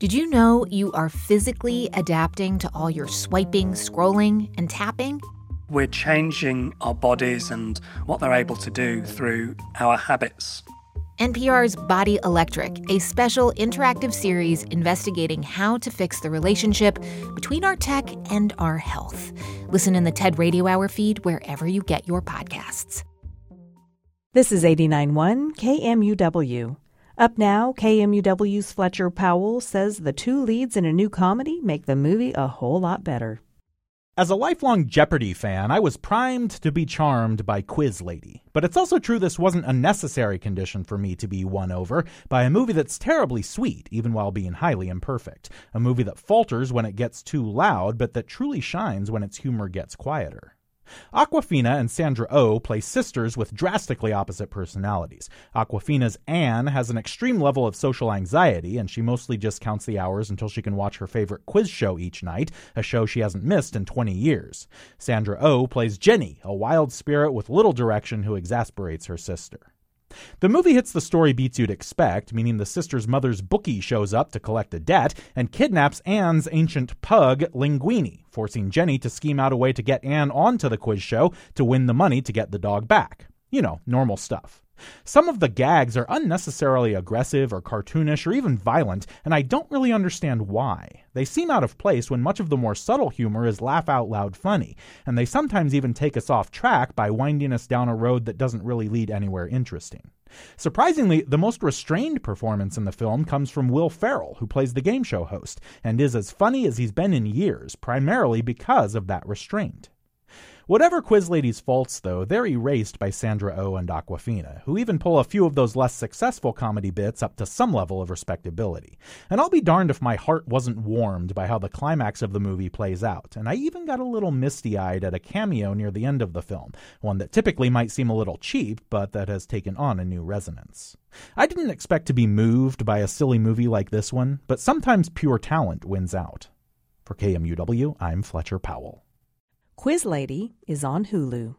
Did you know you are physically adapting to all your swiping, scrolling, and tapping? We're changing our bodies and what they're able to do through our habits. NPR's Body Electric, a special interactive series investigating how to fix the relationship between our tech and our health. Listen in the TED Radio Hour feed wherever you get your podcasts. This is 89.1 KMUW. Up now, KMUW's Fletcher Powell says the two leads in a new comedy make the movie a whole lot better. As a lifelong Jeopardy fan, I was primed to be charmed by Quiz Lady. But it's also true this wasn't a necessary condition for me to be won over by a movie that's terribly sweet, even while being highly imperfect. A movie that falters when it gets too loud, but that truly shines when its humor gets quieter. Awkwafina and Sandra O oh play sisters with drastically opposite personalities. Awkwafina's Anne has an extreme level of social anxiety, and she mostly just counts the hours until she can watch her favorite quiz show each night, a show she hasn't missed in 20 years. Sandra O oh plays Jenny, a wild spirit with little direction who exasperates her sister. The movie hits the story beats you'd expect, meaning the sister's mother's bookie shows up to collect a debt and kidnaps Anne's ancient pug, Linguini, forcing Jenny to scheme out a way to get Anne onto the quiz show to win the money to get the dog back. You know, normal stuff. Some of the gags are unnecessarily aggressive or cartoonish or even violent, and I don't really understand why. They seem out of place when much of the more subtle humor is laugh out loud funny, and they sometimes even take us off track by winding us down a road that doesn't really lead anywhere interesting. Surprisingly, the most restrained performance in the film comes from Will Ferrell, who plays the game show host, and is as funny as he's been in years, primarily because of that restraint. Whatever Quiz Lady's faults, though, they're erased by Sandra O oh and Awkwafina, who even pull a few of those less successful comedy bits up to some level of respectability. And I'll be darned if my heart wasn't warmed by how the climax of the movie plays out, and I even got a little misty eyed at a cameo near the end of the film, one that typically might seem a little cheap, but that has taken on a new resonance. I didn't expect to be moved by a silly movie like this one, but sometimes pure talent wins out. For KMUW, I'm Fletcher Powell. Quiz Lady is on Hulu.